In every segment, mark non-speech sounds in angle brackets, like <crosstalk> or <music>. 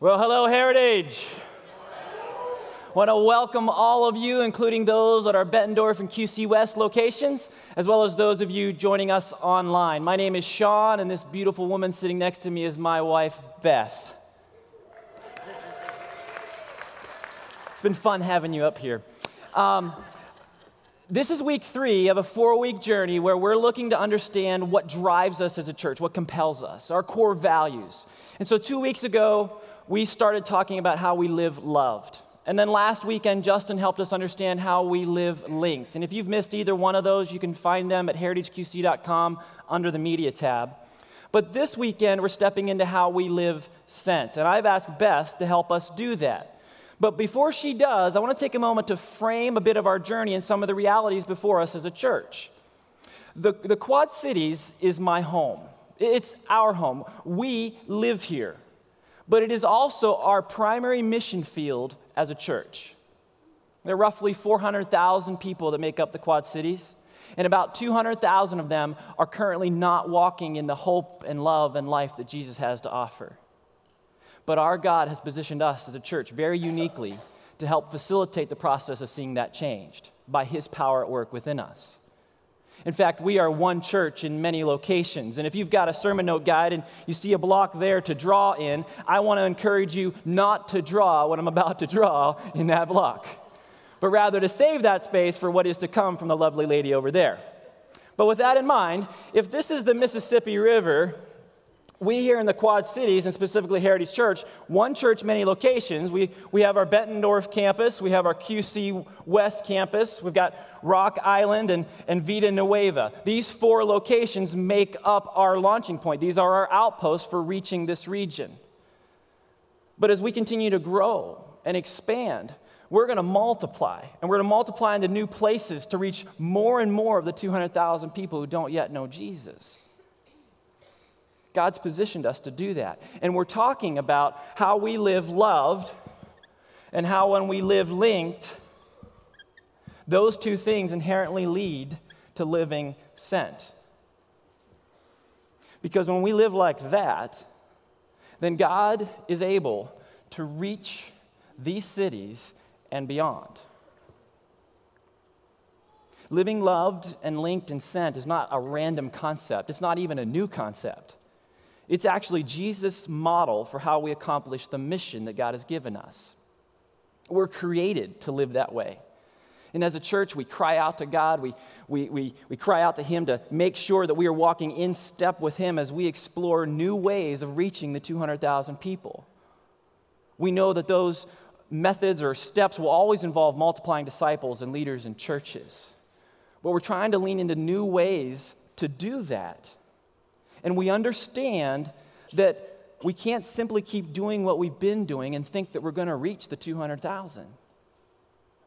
Well, hello, Heritage. I want to welcome all of you, including those at our Bettendorf and QC West locations, as well as those of you joining us online. My name is Sean, and this beautiful woman sitting next to me is my wife, Beth. It's been fun having you up here. Um, this is week three of a four week journey where we're looking to understand what drives us as a church, what compels us, our core values. And so, two weeks ago, we started talking about how we live loved. And then last weekend, Justin helped us understand how we live linked. And if you've missed either one of those, you can find them at heritageqc.com under the media tab. But this weekend, we're stepping into how we live sent. And I've asked Beth to help us do that. But before she does, I want to take a moment to frame a bit of our journey and some of the realities before us as a church. The, the Quad Cities is my home, it's our home. We live here but it is also our primary mission field as a church. There are roughly 400,000 people that make up the Quad Cities, and about 200,000 of them are currently not walking in the hope and love and life that Jesus has to offer. But our God has positioned us as a church very uniquely to help facilitate the process of seeing that changed by His power at work within us. In fact, we are one church in many locations. And if you've got a sermon note guide and you see a block there to draw in, I want to encourage you not to draw what I'm about to draw in that block, but rather to save that space for what is to come from the lovely lady over there. But with that in mind, if this is the Mississippi River we here in the Quad Cities, and specifically Heritage Church, one church, many locations. We, we have our Bettendorf campus, we have our QC West campus, we've got Rock Island and, and Vida Nueva. These four locations make up our launching point. These are our outposts for reaching this region. But as we continue to grow and expand, we're going to multiply, and we're going to multiply into new places to reach more and more of the 200,000 people who don't yet know Jesus. God's positioned us to do that. And we're talking about how we live loved and how when we live linked, those two things inherently lead to living sent. Because when we live like that, then God is able to reach these cities and beyond. Living loved and linked and sent is not a random concept, it's not even a new concept. It's actually Jesus' model for how we accomplish the mission that God has given us. We're created to live that way. And as a church, we cry out to God. We, we, we, we cry out to Him to make sure that we are walking in step with Him as we explore new ways of reaching the 200,000 people. We know that those methods or steps will always involve multiplying disciples and leaders in churches. But we're trying to lean into new ways to do that. And we understand that we can't simply keep doing what we've been doing and think that we're going to reach the 200,000.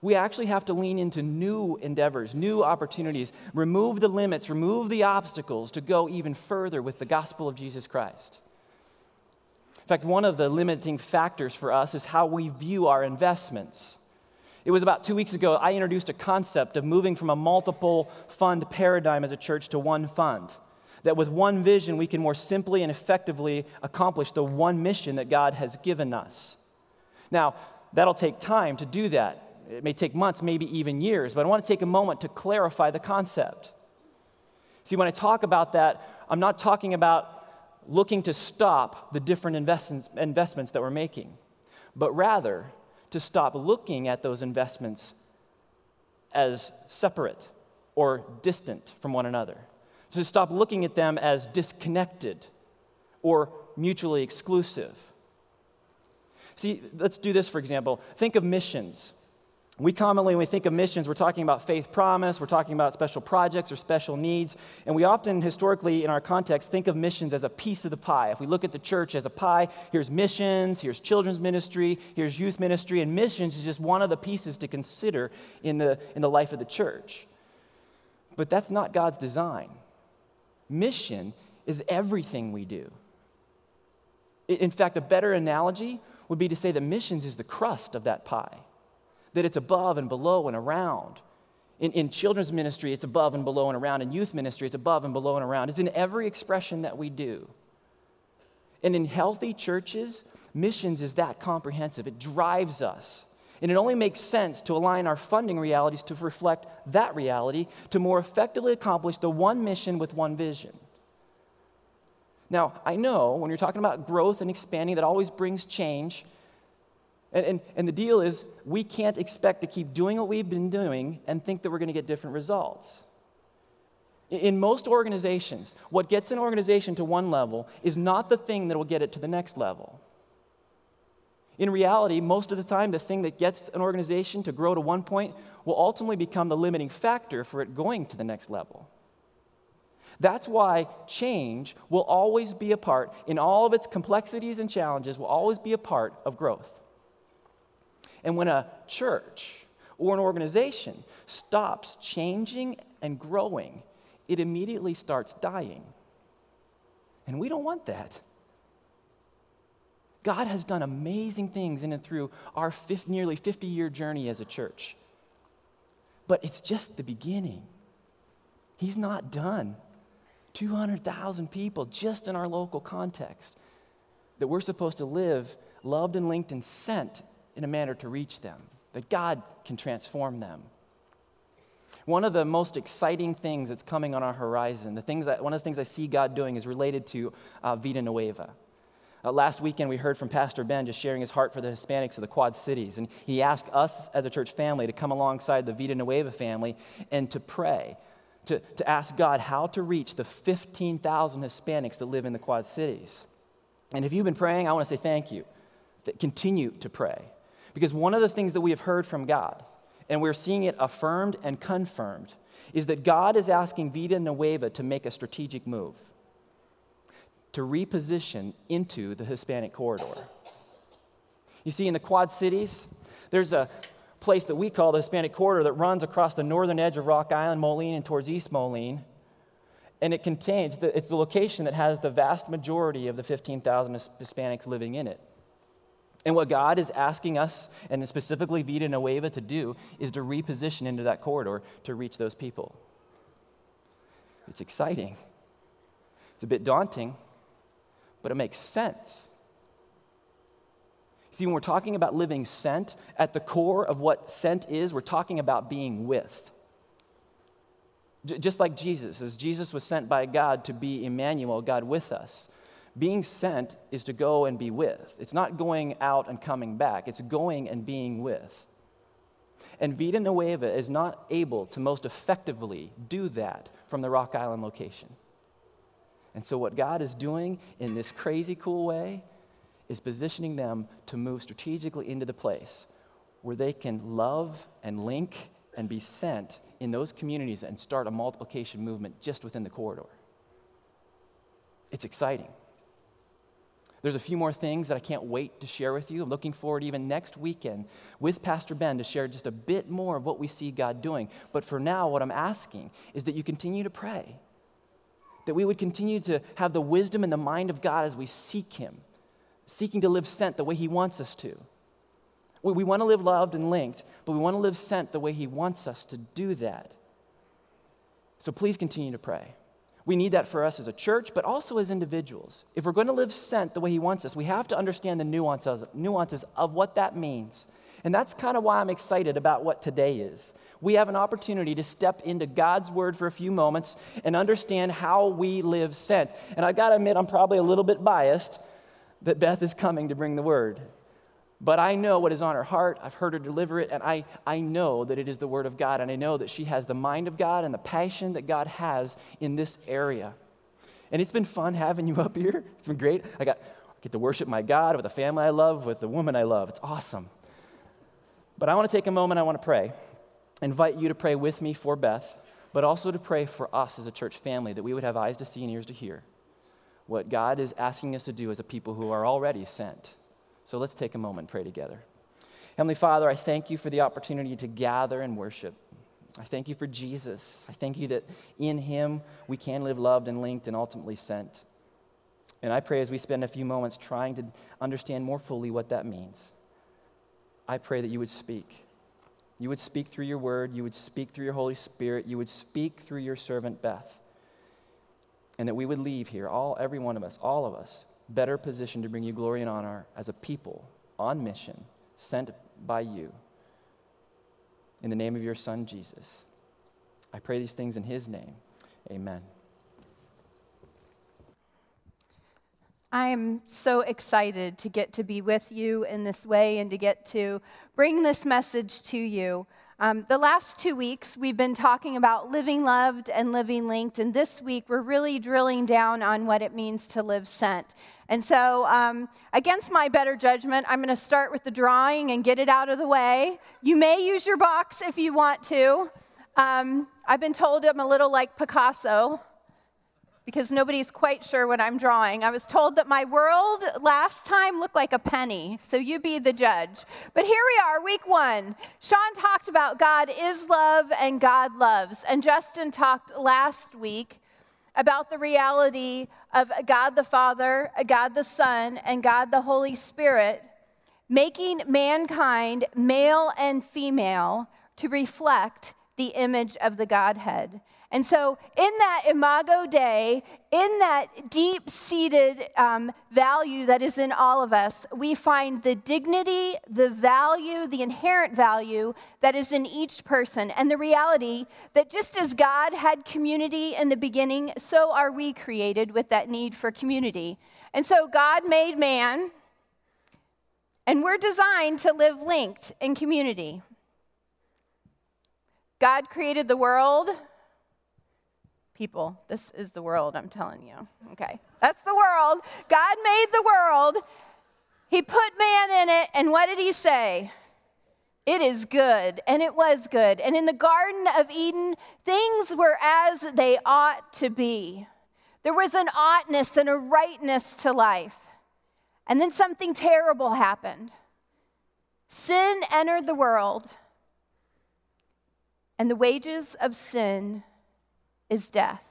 We actually have to lean into new endeavors, new opportunities, remove the limits, remove the obstacles to go even further with the gospel of Jesus Christ. In fact, one of the limiting factors for us is how we view our investments. It was about two weeks ago, I introduced a concept of moving from a multiple fund paradigm as a church to one fund that with one vision, we can more simply and effectively accomplish the one mission that God has given us. Now, that'll take time to do that. It may take months, maybe even years, but I want to take a moment to clarify the concept. See, when I talk about that, I'm not talking about looking to stop the different investments, investments that we're making, but rather to stop looking at those investments as separate or distant from one another to stop looking at them as disconnected or mutually exclusive. See, let's do this for example. Think of missions. We commonly, when we think of missions, we're talking about faith promise, we're talking about special projects or special needs, and we often, historically, in our context, think of missions as a piece of the pie. If we look at the church as a pie, here's missions, here's children's ministry, here's youth ministry, and missions is just one of the pieces to consider in the, in the life of the church. But that's not God's design mission is everything we do. In fact, a better analogy would be to say that missions is the crust of that pie, that it's above and below and around. In, in children's ministry, it's above and below and around. In youth ministry, it's above and below and around. It's in every expression that we do. And in healthy churches, missions is that comprehensive. It drives us. And it only makes sense to align our funding realities to reflect that reality to more effectively accomplish the one mission with one vision. Now, I know when you're talking about growth and expanding, that always brings change. And, and, and the deal is, we can't expect to keep doing what we've been doing and think that we're going to get different results. In most organizations, what gets an organization to one level is not the thing that will get it to the next level. In reality, most of the time, the thing that gets an organization to grow to one point will ultimately become the limiting factor for it going to the next level. That's why change will always be a part, in all of its complexities and challenges, will always be a part of growth. And when a church or an organization stops changing and growing, it immediately starts dying. And we don't want that. God has done amazing things in and through our 50, nearly 50 year journey as a church. But it's just the beginning. He's not done. 200,000 people just in our local context that we're supposed to live loved and linked and sent in a manner to reach them, that God can transform them. One of the most exciting things that's coming on our horizon, the things that, one of the things I see God doing is related to uh, Vida Nueva. Uh, last weekend, we heard from Pastor Ben just sharing his heart for the Hispanics of the Quad Cities. And he asked us as a church family to come alongside the Vida Nueva family and to pray, to, to ask God how to reach the 15,000 Hispanics that live in the Quad Cities. And if you've been praying, I want to say thank you. Continue to pray. Because one of the things that we have heard from God, and we're seeing it affirmed and confirmed, is that God is asking Vida Nueva to make a strategic move to reposition into the Hispanic corridor. You see, in the Quad Cities, there's a place that we call the Hispanic corridor that runs across the northern edge of Rock Island, Moline, and towards East Moline. And it contains, the, it's the location that has the vast majority of the 15,000 Hispanics living in it. And what God is asking us, and specifically Vida Nueva, to do is to reposition into that corridor to reach those people. It's exciting. It's a bit daunting, but it makes sense. See, when we're talking about living sent, at the core of what sent is, we're talking about being with. J- just like Jesus, as Jesus was sent by God to be Emmanuel, God with us. Being sent is to go and be with. It's not going out and coming back, it's going and being with. And Vida Nueva is not able to most effectively do that from the Rock Island location. And so, what God is doing in this crazy cool way is positioning them to move strategically into the place where they can love and link and be sent in those communities and start a multiplication movement just within the corridor. It's exciting. There's a few more things that I can't wait to share with you. I'm looking forward even next weekend with Pastor Ben to share just a bit more of what we see God doing. But for now, what I'm asking is that you continue to pray that we would continue to have the wisdom and the mind of God as we seek Him, seeking to live sent the way He wants us to. We, we want to live loved and linked, but we want to live sent the way He wants us to do that. So please continue to pray. We need that for us as a church, but also as individuals. If we're going to live sent the way He wants us, we have to understand the nuances, nuances of what that means. And that's kind of why I'm excited about what today is. We have an opportunity to step into God's word for a few moments and understand how we live sent. And I've got to admit, I'm probably a little bit biased that Beth is coming to bring the word. But I know what is on her heart. I've heard her deliver it, and I, I know that it is the Word of God, and I know that she has the mind of God and the passion that God has in this area. And it's been fun having you <laughs> up here. It's been great. I got I get to worship my God with the family I love, with the woman I love. It's awesome. But I want to take a moment, I want to pray. invite you to pray with me for Beth, but also to pray for us as a church family that we would have eyes to see and ears to hear what God is asking us to do as a people who are already sent. So let's take a moment and pray together. Heavenly Father, I thank you for the opportunity to gather and worship. I thank you for Jesus. I thank you that in him we can live loved and linked and ultimately sent. And I pray as we spend a few moments trying to understand more fully what that means, I pray that you would speak. You would speak through your word, you would speak through your Holy Spirit, you would speak through your servant Beth. and that we would leave here, all, every one of us, all of us, better positioned to bring you glory and honor as a people on mission, sent by you. In the name of your Son, Jesus. I pray these things in his name. Amen. I am so excited to get to be with you in this way and to get to bring this message to you. Um, the last two weeks, we've been talking about living loved and living linked, and this week, we're really drilling down on what it means to live sent. And so, um, against my better judgment, I'm going to start with the drawing and get it out of the way. You may use your box if you want to. Um, I've been told I'm a little like Picasso because nobody's quite sure what I'm drawing. I was told that my world last time looked like a penny, so you be the judge. But here we are, week one. Sean talked about God is love and God loves. And Justin talked last week about the reality of God the Father, God the Son, and God the Holy Spirit making mankind, male and female, to reflect the image of the Godhead. And so, in that imago Dei, in that deep seated um, value that is in all of us, we find the dignity, the value, the inherent value that is in each person, and the reality that just as God had community in the beginning, so are we created with that need for community. And so, God made man, and we're designed to live linked in community. God created the world people. This is the world, I'm telling you. Okay, that's the world. God made the world, He put man in it, and what did He say? It is good, and it was good. And in the Garden of Eden, things were as they ought to be. There was an oughtness and a rightness to life. And then something terrible happened. Sin entered the world, and the wages of sin is death.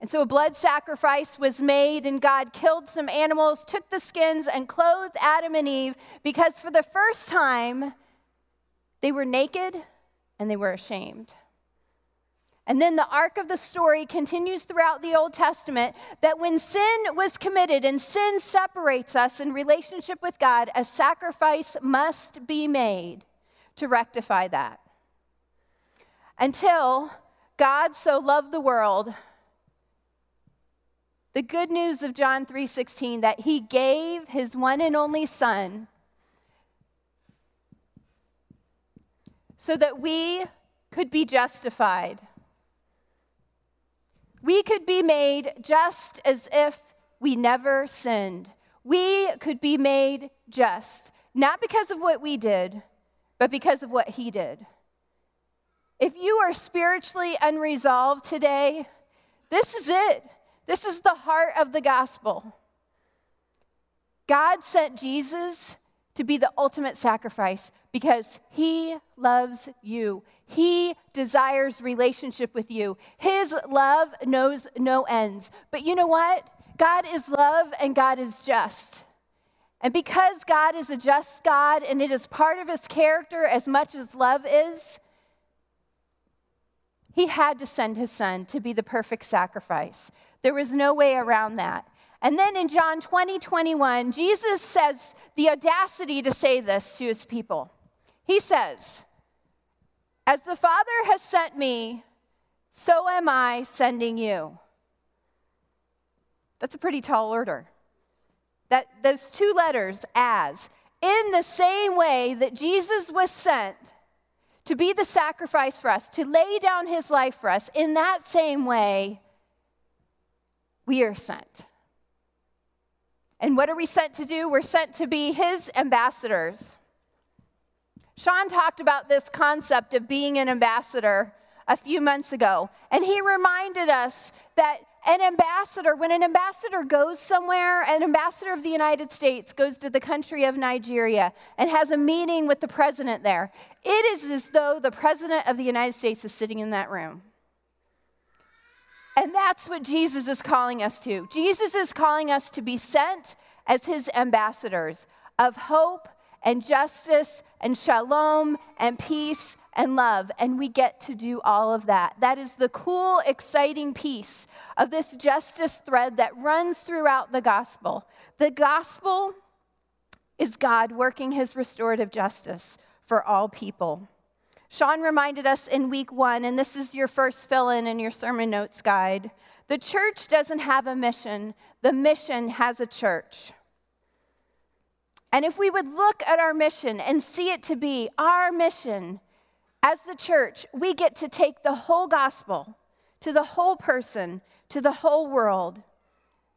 And so a blood sacrifice was made, and God killed some animals, took the skins, and clothed Adam and Eve because for the first time they were naked and they were ashamed. And then the arc of the story continues throughout the Old Testament that when sin was committed and sin separates us in relationship with God, a sacrifice must be made to rectify that. Until God so loved the world the good news of John 3:16 that he gave his one and only son so that we could be justified. We could be made just as if we never sinned. We could be made just, not because of what we did, but because of what he did. If you are spiritually unresolved today, this is it. This is the heart of the gospel. God sent Jesus to be the ultimate sacrifice because he loves you. He desires relationship with you. His love knows no ends. But you know what? God is love and God is just. And because God is a just God and it is part of his character as much as love is, he had to send his son to be the perfect sacrifice. There was no way around that. And then in John 20, 21, Jesus says the audacity to say this to his people. He says, As the Father has sent me, so am I sending you. That's a pretty tall order. That those two letters, as, in the same way that Jesus was sent, to be the sacrifice for us, to lay down his life for us, in that same way, we are sent. And what are we sent to do? We're sent to be his ambassadors. Sean talked about this concept of being an ambassador a few months ago, and he reminded us that an ambassador, when an ambassador goes somewhere, an ambassador of the United States goes to the country of Nigeria and has a meeting with the president there, it is as though the president of the United States is sitting in that room. And that's what Jesus is calling us to. Jesus is calling us to be sent as his ambassadors of hope and justice and shalom and peace and love, and we get to do all of that. That is the cool, exciting piece of this justice thread that runs throughout the gospel. The gospel is God working his restorative justice for all people. Sean reminded us in week one, and this is your first fill in in your sermon notes guide. The church doesn't have a mission, the mission has a church. And if we would look at our mission and see it to be our mission as the church, we get to take the whole gospel to the whole person, to the whole world.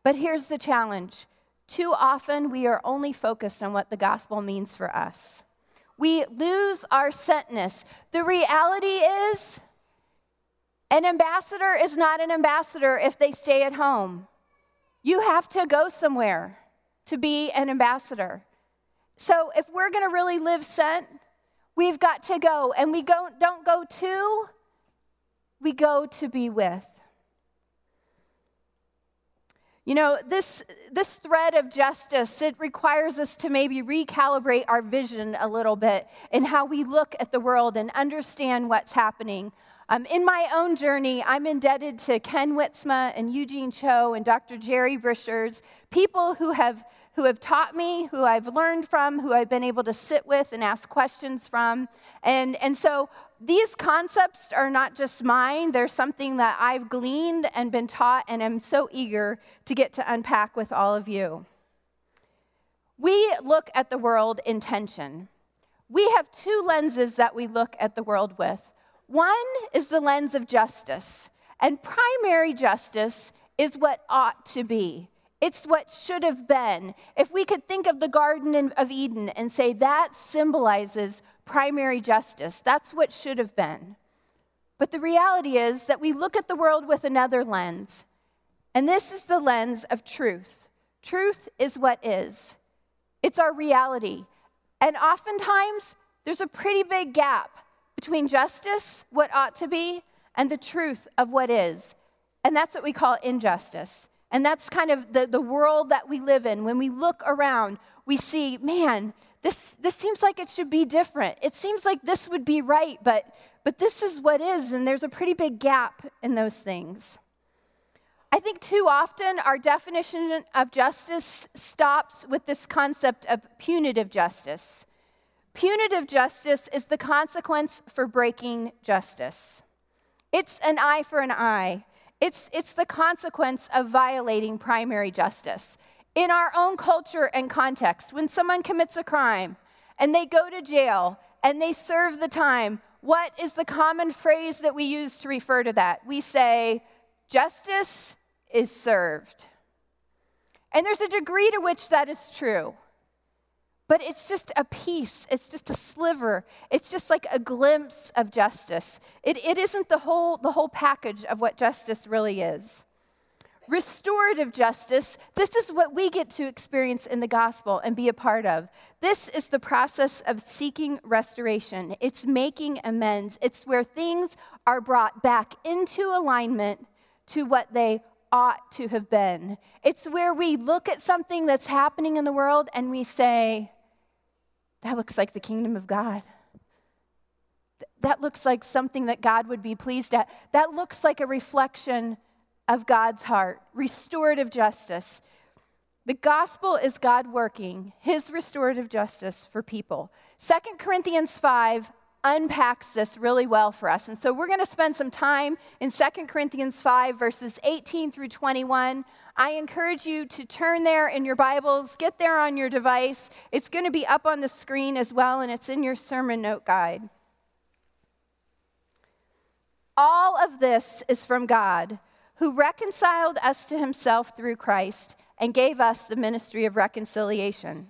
But here's the challenge too often we are only focused on what the gospel means for us. We lose our sentness. The reality is, an ambassador is not an ambassador if they stay at home. You have to go somewhere to be an ambassador. So if we're going to really live sent, we've got to go. And we don't go to, we go to be with. You know, this, this thread of justice, it requires us to maybe recalibrate our vision a little bit in how we look at the world and understand what's happening. Um, in my own journey, I'm indebted to Ken Wytsma and Eugene Cho and Dr. Gerry Breshears, people who have who have taught me, who I've learned from, who I've been able to sit with and ask questions from. And, and so these concepts are not just mine, they're something that I've gleaned and been taught, and am so eager to get to unpack with all of you. We look at the world in tension. We have two lenses that we look at the world with. One is the lens of justice, and primary justice is what ought to be. It's what should have been. If we could think of the Garden of Eden and say that symbolizes primary justice, that's what should have been. But the reality is that we look at the world with another lens, and this is the lens of truth. Truth is what is, it's our reality. And oftentimes, there's a pretty big gap between justice, what ought to be, and the truth of what is. And that's what we call injustice. And that's kind of the, the world that we live in. When we look around, we see, man, this, this seems like it should be different. It seems like this would be right, but, but this is what is, and there's a pretty big gap in those things. I think too often our definition of justice stops with this concept of punitive justice. Punitive justice is the consequence for breaking justice. It's an eye for an eye. It's, it's the consequence of violating primary justice. In our own culture and context, when someone commits a crime and they go to jail and they serve the time, what is the common phrase that we use to refer to that? We say, justice is served. And there's a degree to which that is true. But it's just a piece, it's just a sliver, it's just like a glimpse of justice. It, it isn't the whole, the whole package of what justice really is. Restorative justice, this is what we get to experience in the gospel and be a part of. This is the process of seeking restoration. It's making amends. It's where things are brought back into alignment to what they ought to have been. It's where we look at something that's happening in the world and we say, that looks like the kingdom of God. That looks like something that God would be pleased at. That looks like a reflection of God's heart, restorative justice. The gospel is God working his restorative justice for people. Second Corinthians 5 unpacks this really well for us. And so we're going to spend some time in 2 Corinthians 5, verses 18 through 21. I encourage you to turn there in your Bibles, get there on your device. It's going to be up on the screen as well, and it's in your sermon note guide. All of this is from God, who reconciled us to himself through Christ and gave us the ministry of reconciliation.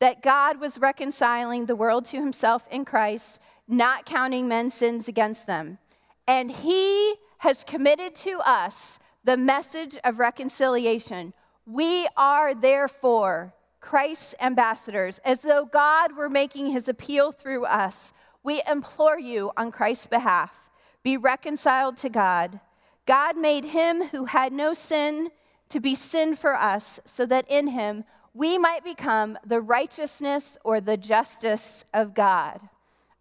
That God was reconciling the world to himself in Christ not counting men's sins against them. And he has committed to us the message of reconciliation. We are therefore Christ's ambassadors, as though God were making his appeal through us. We implore you on Christ's behalf be reconciled to God. God made him who had no sin to be sin for us, so that in him we might become the righteousness or the justice of God.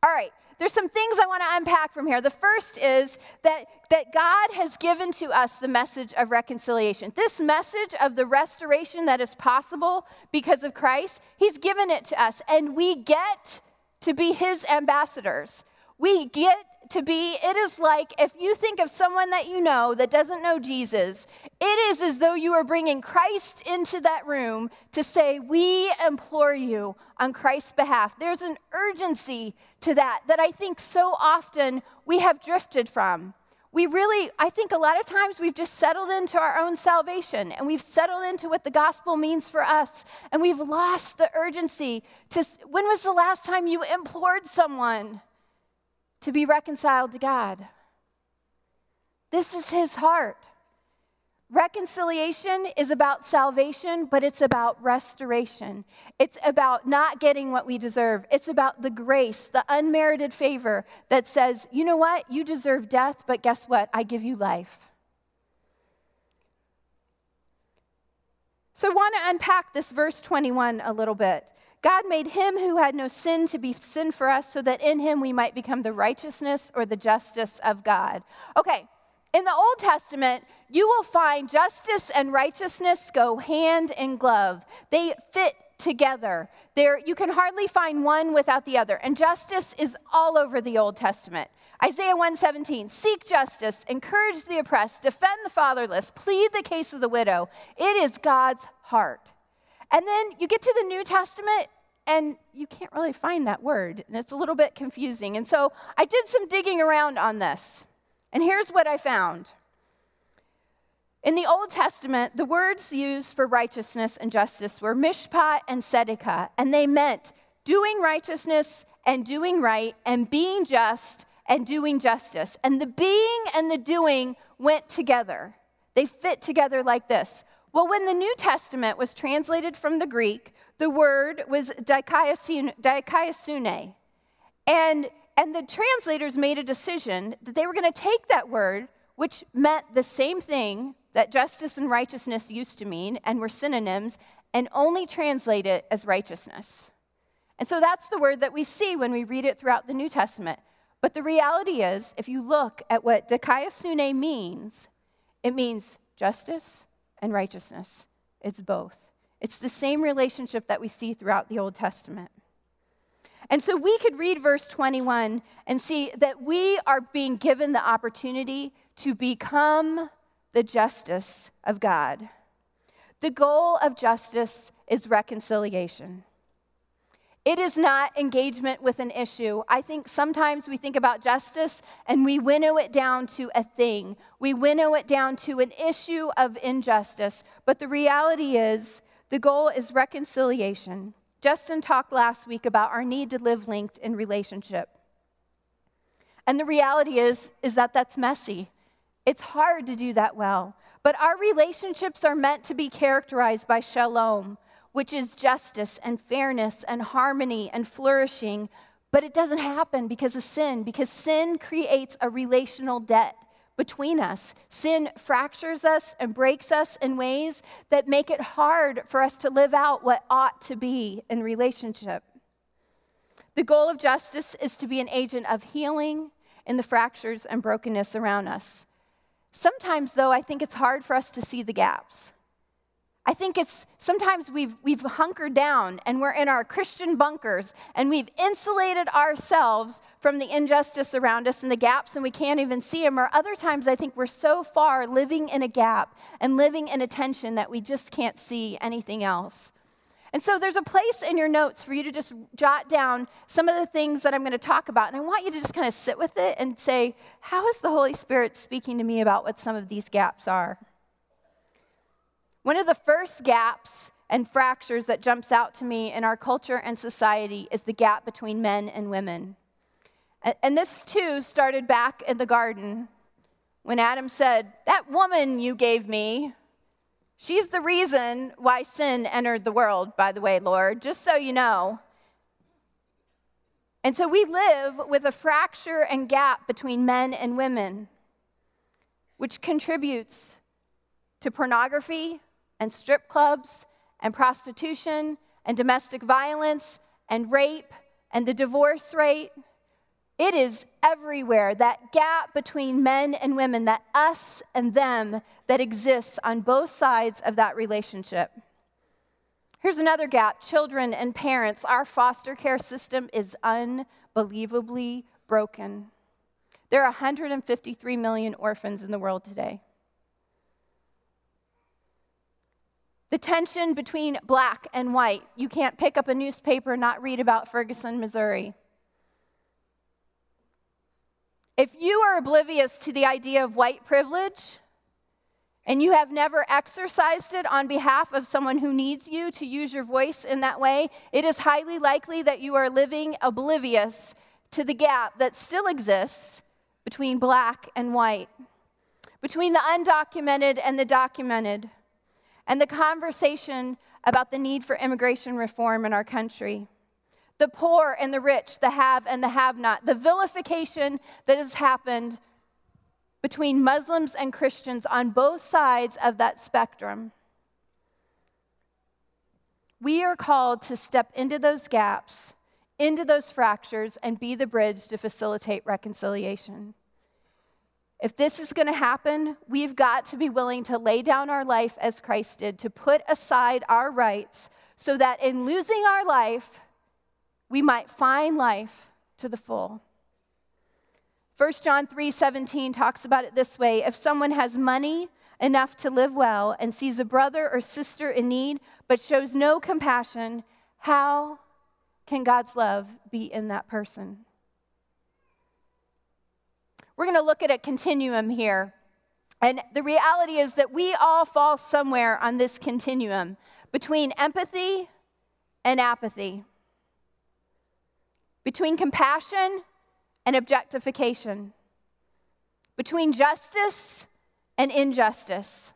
All right, there's some things I want to unpack from here. The first is that, that God has given to us the message of reconciliation. This message of the restoration that is possible because of Christ, He's given it to us, and we get to be His ambassadors. We get to be, it is like if you think of someone that you know that doesn't know Jesus, it is as though you are bringing Christ into that room to say, We implore you on Christ's behalf. There's an urgency to that that I think so often we have drifted from. We really, I think a lot of times we've just settled into our own salvation and we've settled into what the gospel means for us and we've lost the urgency to when was the last time you implored someone? To be reconciled to God. This is his heart. Reconciliation is about salvation, but it's about restoration. It's about not getting what we deserve. It's about the grace, the unmerited favor that says, you know what? You deserve death, but guess what? I give you life. So I want to unpack this verse 21 a little bit. God made him who had no sin to be sin for us so that in him we might become the righteousness or the justice of God. Okay, in the Old Testament, you will find justice and righteousness go hand in glove. They fit together. There you can hardly find one without the other. And justice is all over the Old Testament. Isaiah 117, seek justice, encourage the oppressed, defend the fatherless, plead the case of the widow. It is God's heart. And then you get to the New Testament and you can't really find that word, and it's a little bit confusing. And so I did some digging around on this, and here's what I found. In the Old Testament, the words used for righteousness and justice were mishpat and tzedakah, and they meant doing righteousness and doing right, and being just and doing justice. And the being and the doing went together. They fit together like this well, when the New Testament was translated from the Greek, the word was dikaiosune. And, and the translators made a decision that they were going to take that word, which meant the same thing that justice and righteousness used to mean and were synonyms, and only translate it as righteousness. And so that's the word that we see when we read it throughout the New Testament. But the reality is, if you look at what dikaiosune means, it means justice and righteousness. It's both. It's the same relationship that we see throughout the Old Testament. And so we could read verse 21 and see that we are being given the opportunity to become the justice of God. The goal of justice is reconciliation. It is not engagement with an issue. I think sometimes we think about justice and we winnow it down to a thing. We winnow it down to an issue of injustice. But the reality is, the goal is reconciliation. Justin talked last week about our need to live linked in relationship. And the reality is, is that that's messy. It's hard to do that well. But our relationships are meant to be characterized by shalom, which is justice and fairness and harmony and flourishing. But it doesn't happen because of sin, because sin creates a relational debt between us. Sin fractures us and breaks us in ways that make it hard for us to live out what ought to be in relationship. The goal of justice is to be an agent of healing in the fractures and brokenness around us. Sometimes, though, I think it's hard for us to see the gaps. I think it's sometimes we've, we've hunkered down and we're in our Christian bunkers and we've insulated ourselves from the injustice around us and the gaps and we can't even see them. Or other times I think we're so far living in a gap and living in a tension that we just can't see anything else. And so there's a place in your notes for you to just jot down some of the things that I'm going to talk about. And I want you to just kind of sit with it and say, how is the Holy Spirit speaking to me about what some of these gaps are? One of the first gaps and fractures that jumps out to me in our culture and society is the gap between men and women. And this too started back in the garden when Adam said, That woman you gave me, she's the reason why sin entered the world, by the way, Lord, just so you know. And so we live with a fracture and gap between men and women, which contributes to pornography, and strip clubs and prostitution and domestic violence and rape and the divorce rate. It is everywhere, that gap between men and women, that us and them that exists on both sides of that relationship. Here's another gap children and parents. Our foster care system is unbelievably broken. There are 153 million orphans in the world today. The tension between black and white. You can't pick up a newspaper and not read about Ferguson, Missouri. If you are oblivious to the idea of white privilege and you have never exercised it on behalf of someone who needs you to use your voice in that way, it is highly likely that you are living oblivious to the gap that still exists between black and white, between the undocumented and the documented and the conversation about the need for immigration reform in our country. The poor and the rich, the have and the have not, the vilification that has happened between Muslims and Christians on both sides of that spectrum. We are called to step into those gaps, into those fractures, and be the bridge to facilitate reconciliation. If this is going to happen, we've got to be willing to lay down our life as Christ did, to put aside our rights, so that in losing our life, we might find life to the full. 1 John 3:17 talks about it this way, if someone has money enough to live well and sees a brother or sister in need but shows no compassion, how can God's love be in that person? We're going to look at a continuum here. And the reality is that we all fall somewhere on this continuum between empathy and apathy, between compassion and objectification, between justice and injustice.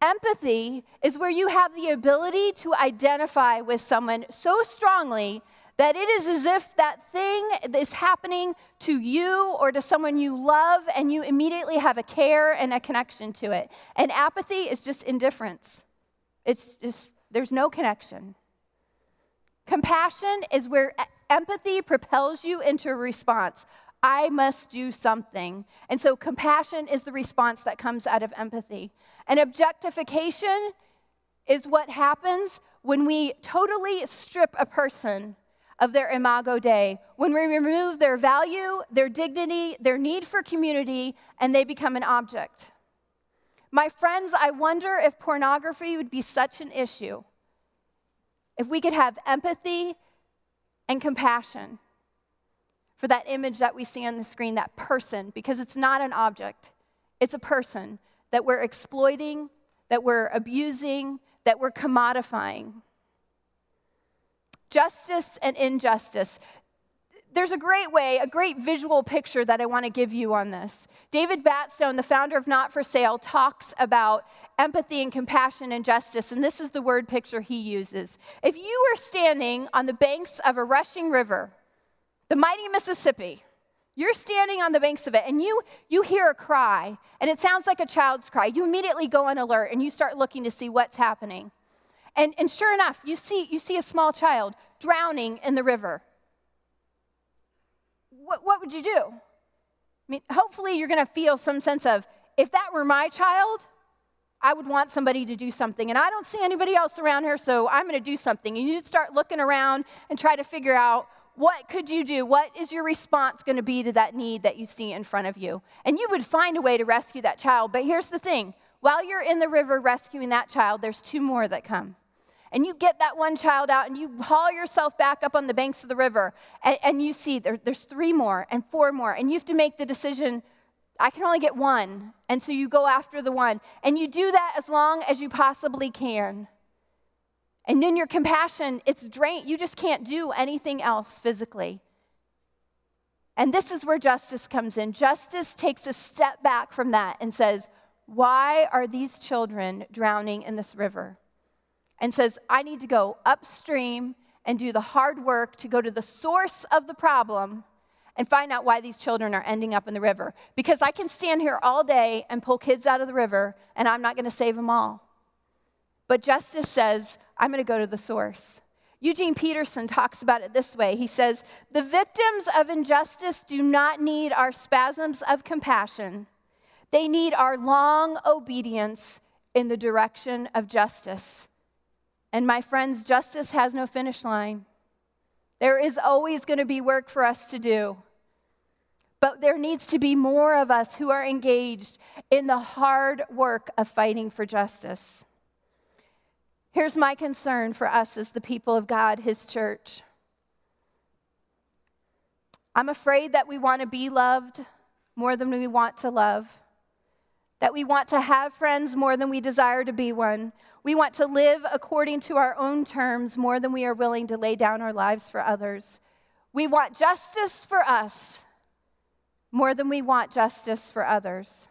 Empathy is where you have the ability to identify with someone so strongly that it is as if that thing is happening to you or to someone you love, and you immediately have a care and a connection to it. And apathy is just indifference, it's just, there's no connection. Compassion is where empathy propels you into a response. I must do something. And so compassion is the response that comes out of empathy. And objectification is what happens when we totally strip a person of their imago Dei, when we remove their value, their dignity, their need for community, and they become an object. My friends, I wonder if pornography would be such an issue if we could have empathy and compassion for that image that we see on the screen, that person, because it's not an object, it's a person that we're exploiting, that we're abusing, that we're commodifying justice and injustice. There's a great way, a great visual picture that I want to give you on this. David Batstone, the founder of Not for Sale, talks about empathy and compassion and justice, and this is the word picture he uses. If you were standing on the banks of a rushing river, the mighty Mississippi, you're standing on the banks of it and you, you hear a cry, and it sounds like a child's cry. You immediately go on alert and you start looking to see what's happening. And, and sure enough, you see, you see a small child drowning in the river. What, what would you do? I mean, hopefully, you're going to feel some sense of if that were my child, I would want somebody to do something. And I don't see anybody else around here, so I'm going to do something. And you start looking around and try to figure out what could you do? What is your response going to be to that need that you see in front of you? And you would find a way to rescue that child. But here's the thing while you're in the river rescuing that child, there's two more that come and you get that one child out and you haul yourself back up on the banks of the river and, and you see there, there's three more and four more and you have to make the decision i can only get one. And so you go after the one. And you do that as long as you possibly can. And then your compassion it's drained. You just can't do anything else physically. And this is where justice comes in. Justice takes a step back from that and says why are these children drowning in this river and says, I need to go upstream and do the hard work to go to the source of the problem and find out why these children are ending up in the river. Because I can stand here all day and pull kids out of the river, and I'm not going to save them all. But justice says, I'm going to go to the source. Eugene Peterson talks about it this way. He says, The victims of injustice do not need our spasms of compassion, they need our long obedience in the direction of justice. And my friends, justice has no finish line. There is always going to be work for us to do. But there needs to be more of us who are engaged in the hard work of fighting for justice. Here's my concern for us as the people of God, His church. I'm afraid that we want to be loved more than we want to love, that we want to have friends more than we desire to be one. We want to live according to our own terms more than we are willing to lay down our lives for others. We want justice for us more than we want justice for others.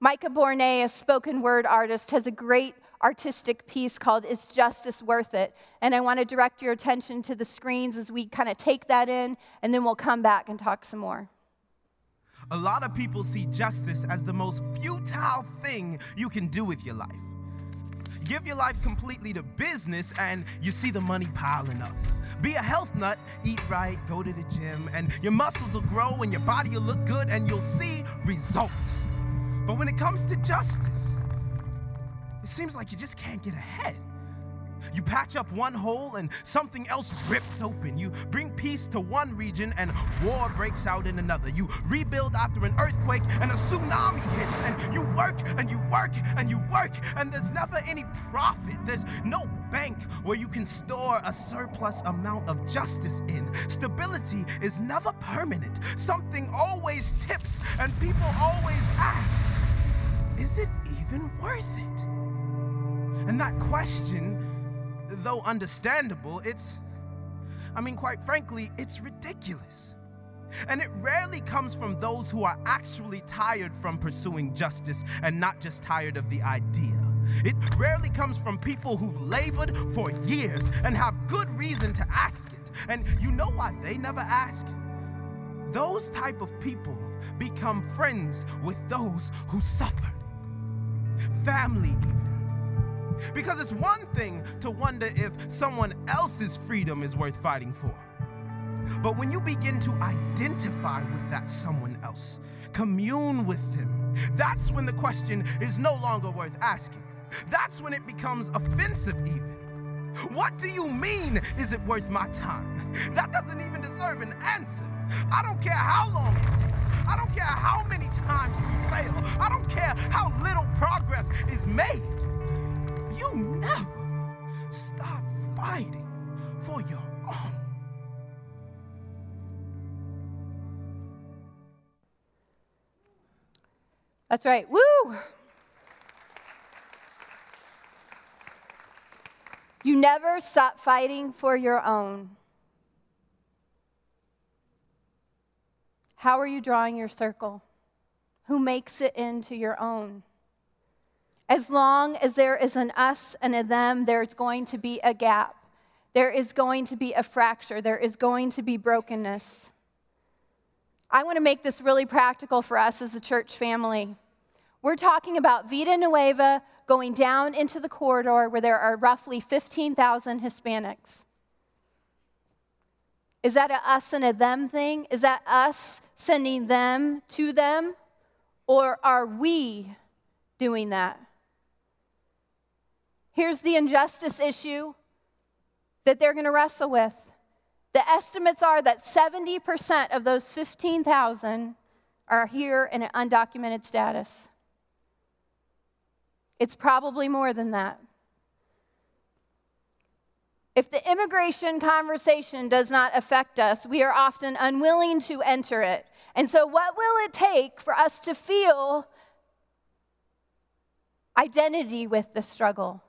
Micah Bournes, a spoken word artist, has a great artistic piece called Is Justice Worth It? And I want to direct your attention to the screens as we kind of take that in, and then we'll come back and talk some more. A lot of people see justice as the most futile thing you can do with your life. Give your life completely to business, and you see the money piling up. Be a health nut, eat right, go to the gym, and your muscles will grow and your body will look good, and you'll see results. But when it comes to justice, it seems like you just can't get ahead. You patch up one hole and something else rips open. You bring peace to one region and war breaks out in another. You rebuild after an earthquake and a tsunami hits. And you work and you work and you work and there's never any profit. There's no bank where you can store a surplus amount of justice in. Stability is never permanent. Something always tips and people always ask, is it even worth it? And that question, though understandable, it's, I mean, quite frankly, it's ridiculous. And it rarely comes from those who are actually tired from pursuing justice and not just tired of the idea. It rarely comes from people who've labored for years and have good reason to ask it. And you know why they never ask? Those type of people become friends with those who suffer. Family, even. Because it's one thing to wonder if someone else's freedom is worth fighting for. But when you begin to identify with that someone else, commune with them, that's when the question is no longer worth asking. That's when it becomes offensive, even. What do you mean, is it worth my time? <laughs> That doesn't even deserve an answer. I don't care how long it takes. I don't care how many times you fail. I don't care how little progress is made you never stop fighting for your own. That's right. Woo! You never stop fighting for your own. How are you drawing your circle? Who makes it into your own? As long as there is an us and a them, there's going to be a gap. There is going to be a fracture. There is going to be brokenness. I want to make this really practical for us as a church family. We're talking about Vida Nueva going down into the corridor where there are roughly 15,000 Hispanics. Is that a us and a them thing? Is that us sending them to them? Or are we doing that? Here's the injustice issue that they're going to wrestle with. The estimates are that 70% of those 15,000 are here in an undocumented status. It's probably more than that. If the immigration conversation does not affect us, we are often unwilling to enter it. And so, what will it take for us to feel identity with the struggle?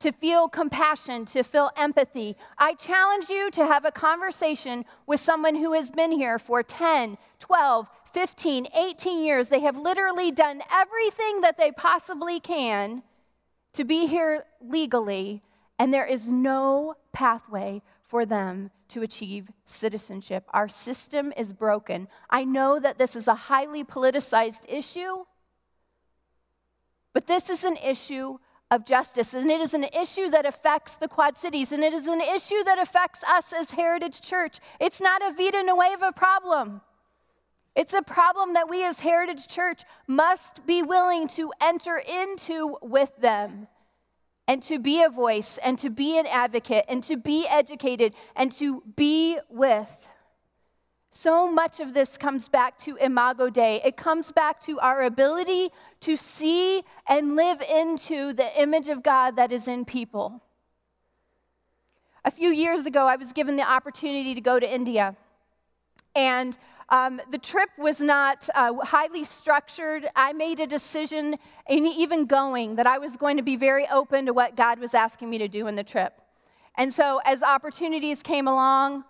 To feel compassion, to feel empathy. I challenge you to have a conversation with someone who has been here for 10, 12, 15, 18 years. They have literally done everything that they possibly can to be here legally, and there is no pathway for them to achieve citizenship. Our system is broken. I know that this is a highly politicized issue, but this is an issue of justice. And it is an issue that affects the Quad Cities, and it is an issue that affects us as Heritage Church. It's not a Vida Nueva problem. It's a problem that we as Heritage Church must be willing to enter into with them and to be a voice and to be an advocate and to be educated and to be with. So much of this comes back to Imago Dei. It comes back to our ability to see and live into the image of God that is in people. A few years ago, I was given the opportunity to go to India. And um, the trip was not uh, highly structured. I made a decision, in even going, that I was going to be very open to what God was asking me to do in the trip. And so, as opportunities came along,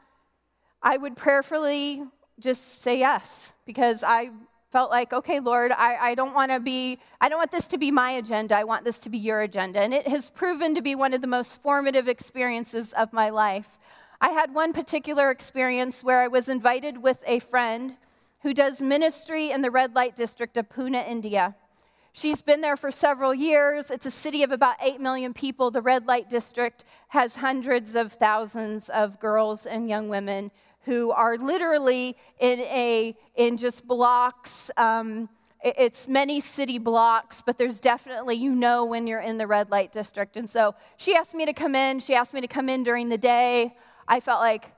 I would prayerfully just say yes because I felt like, okay, Lord, I, I don't want to be, I don't want this to be my agenda. I want this to be your agenda. And it has proven to be one of the most formative experiences of my life. I had one particular experience where I was invited with a friend who does ministry in the red light district of Pune, India. She's been there for several years. It's a city of about 8 million people. The red light district has hundreds of thousands of girls and young women who are literally in, a, in just blocks. Um, it's many city blocks, but there's definitely, you know, when you're in the red light district. And so she asked me to come in. She asked me to come in during the day. I felt like,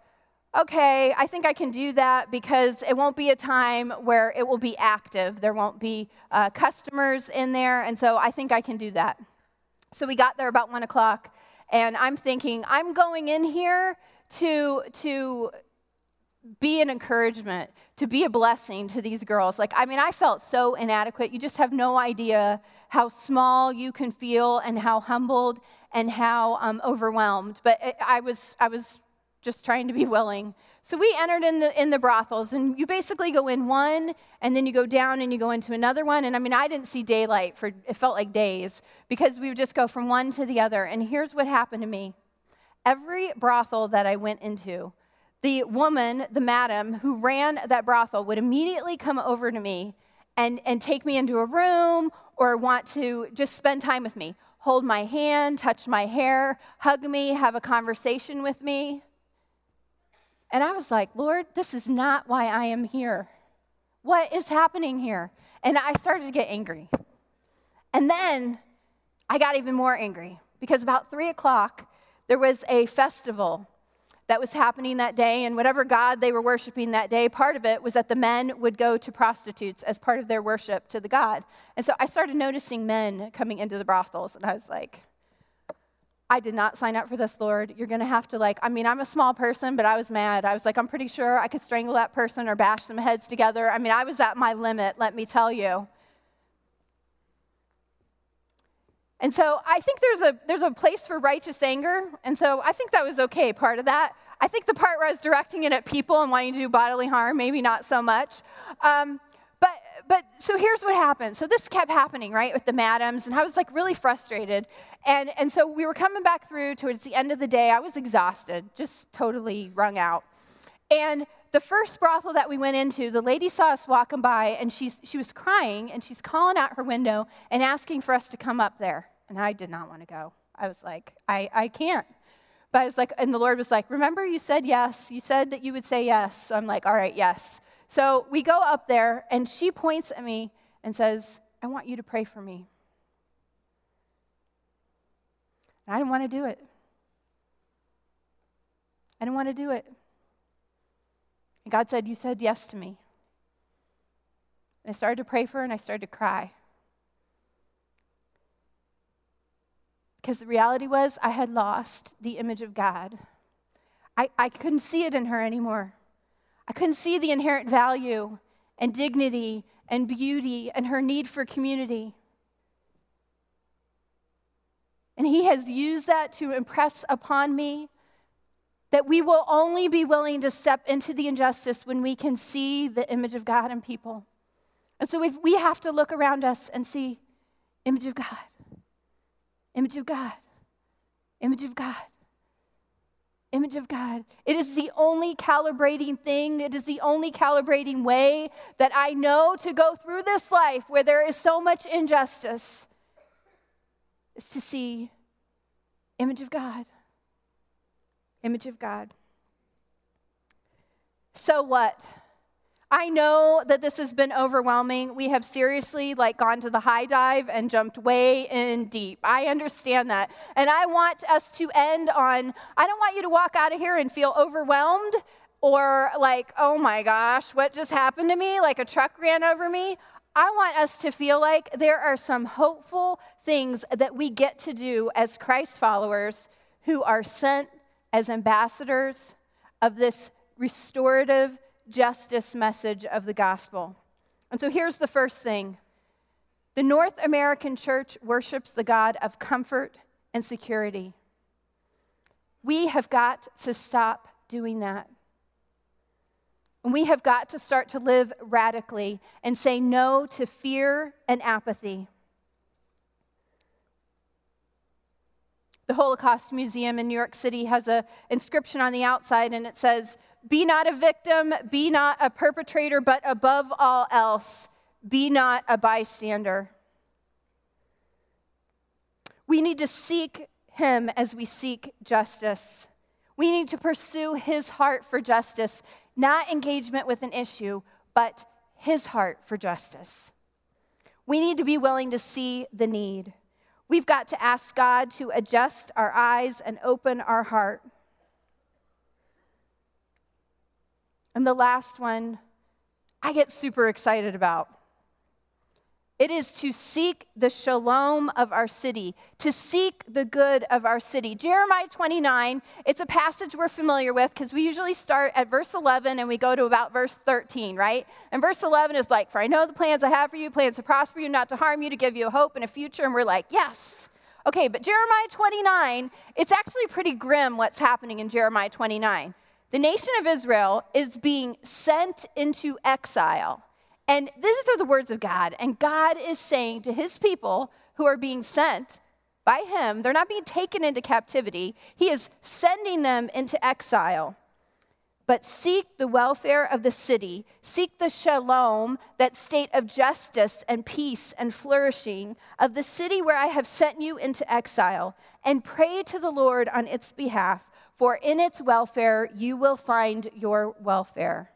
okay, I think I can do that because it won't be a time where it will be active. There won't be uh, customers in there, and so I think I can do that. So we got there about one o'clock, and I'm thinking, I'm going in here to, to be an encouragement, to be a blessing to these girls. Like, I mean, I felt so inadequate. You just have no idea how small you can feel and how humbled and how um, overwhelmed. But it, I was, I was just trying to be willing. So we entered in the in the brothels, and you basically go in one, and then you go down and you go into another one. And I mean, I didn't see daylight for it felt like days because we would just go from one to the other. And here's what happened to me: every brothel that I went into, the woman, the madam who ran that brothel, would immediately come over to me and and take me into a room or want to just spend time with me, hold my hand, touch my hair, hug me, have a conversation with me. And I was like, Lord, this is not why I am here. What is happening here? And I started to get angry. And then I got even more angry because about three o'clock, there was a festival that was happening that day, and whatever God they were worshiping that day, part of it was that the men would go to prostitutes as part of their worship to the God. And so I started noticing men coming into the brothels, and I was like, I did not sign up for this, Lord. You're going to have to, like, I mean, I'm a small person, but I was mad. I was like, I'm pretty sure I could strangle that person or bash some heads together. I mean, I was at my limit, let me tell you. And so I think there's a, there's a place for righteous anger. And so I think that was okay, part of that. I think the part where I was directing it at people and wanting to do bodily harm, maybe not so much. Um, but but so here's what happened. So this kept happening, right, with the madams, and I was like really frustrated. And, and so we were coming back through towards the end of the day. I was exhausted, just totally wrung out. And the first brothel that we went into, the lady saw us walking by, and she's, she was crying, and she's calling out her window and asking for us to come up there. And I did not want to go. I was like, I, I can't. But I was like, and the Lord was like, Remember, you said yes. You said that you would say yes. So I'm like, All right, yes. So we go up there, and she points at me and says, I want you to pray for me. And I didn't want to do it. I didn't want to do it. And God said, You said yes to me. And I started to pray for her and I started to cry. Because the reality was, I had lost the image of God. I, I couldn't see it in her anymore. I couldn't see the inherent value and dignity and beauty and her need for community. And he has used that to impress upon me that we will only be willing to step into the injustice when we can see the image of God in people. And so if we have to look around us and see image of God, image of God, image of God image of God. It is the only calibrating thing, it is the only calibrating way that I know to go through this life where there is so much injustice. is to see image of God. Image of God. So what? I know that this has been overwhelming. We have seriously like gone to the high dive and jumped way in deep. I understand that. And I want us to end on I don't want you to walk out of here and feel overwhelmed or like, "Oh my gosh, what just happened to me? Like a truck ran over me." I want us to feel like there are some hopeful things that we get to do as Christ followers who are sent as ambassadors of this restorative justice message of the gospel. And so here's the first thing the North American church worships the God of comfort and security. We have got to stop doing that. And we have got to start to live radically and say no to fear and apathy. The Holocaust Museum in New York City has an inscription on the outside, and it says, be not a victim, be not a perpetrator, but above all else, be not a bystander. We need to seek him as we seek justice. We need to pursue his heart for justice, not engagement with an issue, but his heart for justice. We need to be willing to see the need. We've got to ask God to adjust our eyes and open our heart. And the last one, I get super excited about. It is to seek the shalom of our city, to seek the good of our city. Jeremiah 29, it's a passage we're familiar with because we usually start at verse 11 and we go to about verse 13, right? And verse 11 is like, For I know the plans I have for you, plans to prosper you, not to harm you, to give you a hope and a future. And we're like, Yes. Okay, but Jeremiah 29, it's actually pretty grim what's happening in Jeremiah 29. The nation of Israel is being sent into exile. And these are the words of God. And God is saying to his people who are being sent by him, they're not being taken into captivity, he is sending them into exile. But seek the welfare of the city, seek the shalom, that state of justice and peace and flourishing of the city where I have sent you into exile, and pray to the Lord on its behalf for in its welfare you will find your welfare.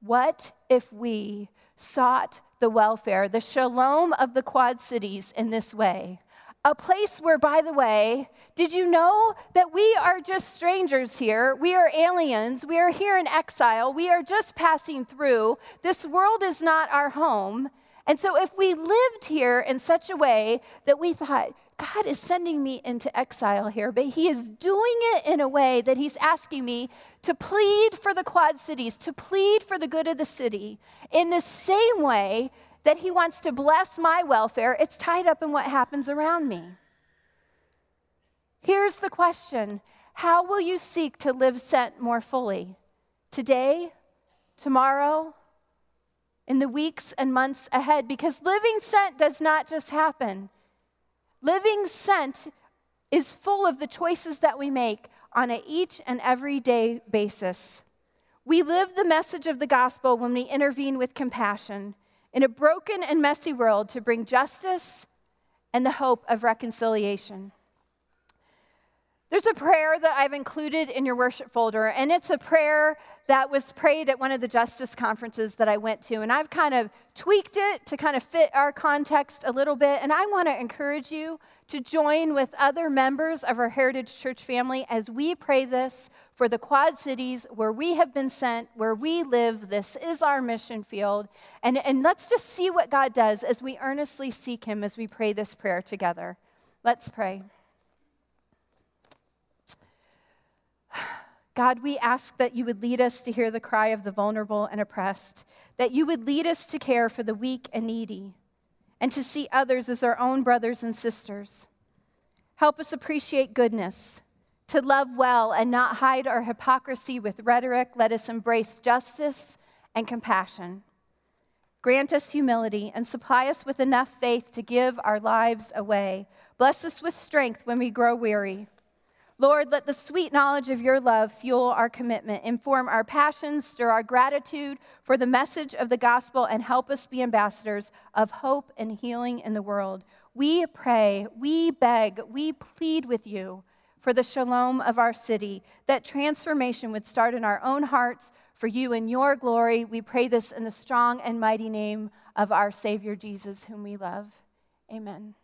What if we sought the welfare, the shalom of the Quad Cities in this way? A place where, by the way, did you know that we are just strangers here? We are aliens. We are here in exile. We are just passing through. This world is not our home. And so, if we lived here in such a way that we thought, God is sending me into exile here, but He is doing it in a way that He's asking me to plead for the Quad Cities, to plead for the good of the city, in the same way that He wants to bless my welfare. It's tied up in what happens around me. Here's the question How will you seek to live sent more fully? Today? Tomorrow? In the weeks and months ahead? Because living sent does not just happen. Living sent is full of the choices that we make on a each and every day basis. We live the message of the gospel when we intervene with compassion in a broken and messy world to bring justice and the hope of reconciliation. There's a prayer that I've included in your worship folder, and it's a prayer that was prayed at one of the justice conferences that I went to. And I've kind of tweaked it to kind of fit our context a little bit. And I want to encourage you to join with other members of our Heritage Church family as we pray this for the Quad Cities where we have been sent, where we live. This is our mission field. And, and let's just see what God does as we earnestly seek Him as we pray this prayer together. Let's pray. God, we ask that you would lead us to hear the cry of the vulnerable and oppressed, that you would lead us to care for the weak and needy, and to see others as our own brothers and sisters. Help us appreciate goodness, to love well and not hide our hypocrisy with rhetoric. Let us embrace justice and compassion. Grant us humility and supply us with enough faith to give our lives away. Bless us with strength when we grow weary. Lord, let the sweet knowledge of your love fuel our commitment, inform our passions, stir our gratitude for the message of the gospel, and help us be ambassadors of hope and healing in the world. we pray, we beg, we plead with you for the shalom of our city, that transformation would start in our own hearts for you and your glory. We pray this in the strong and mighty name of our Savior Jesus, whom we love. Amen.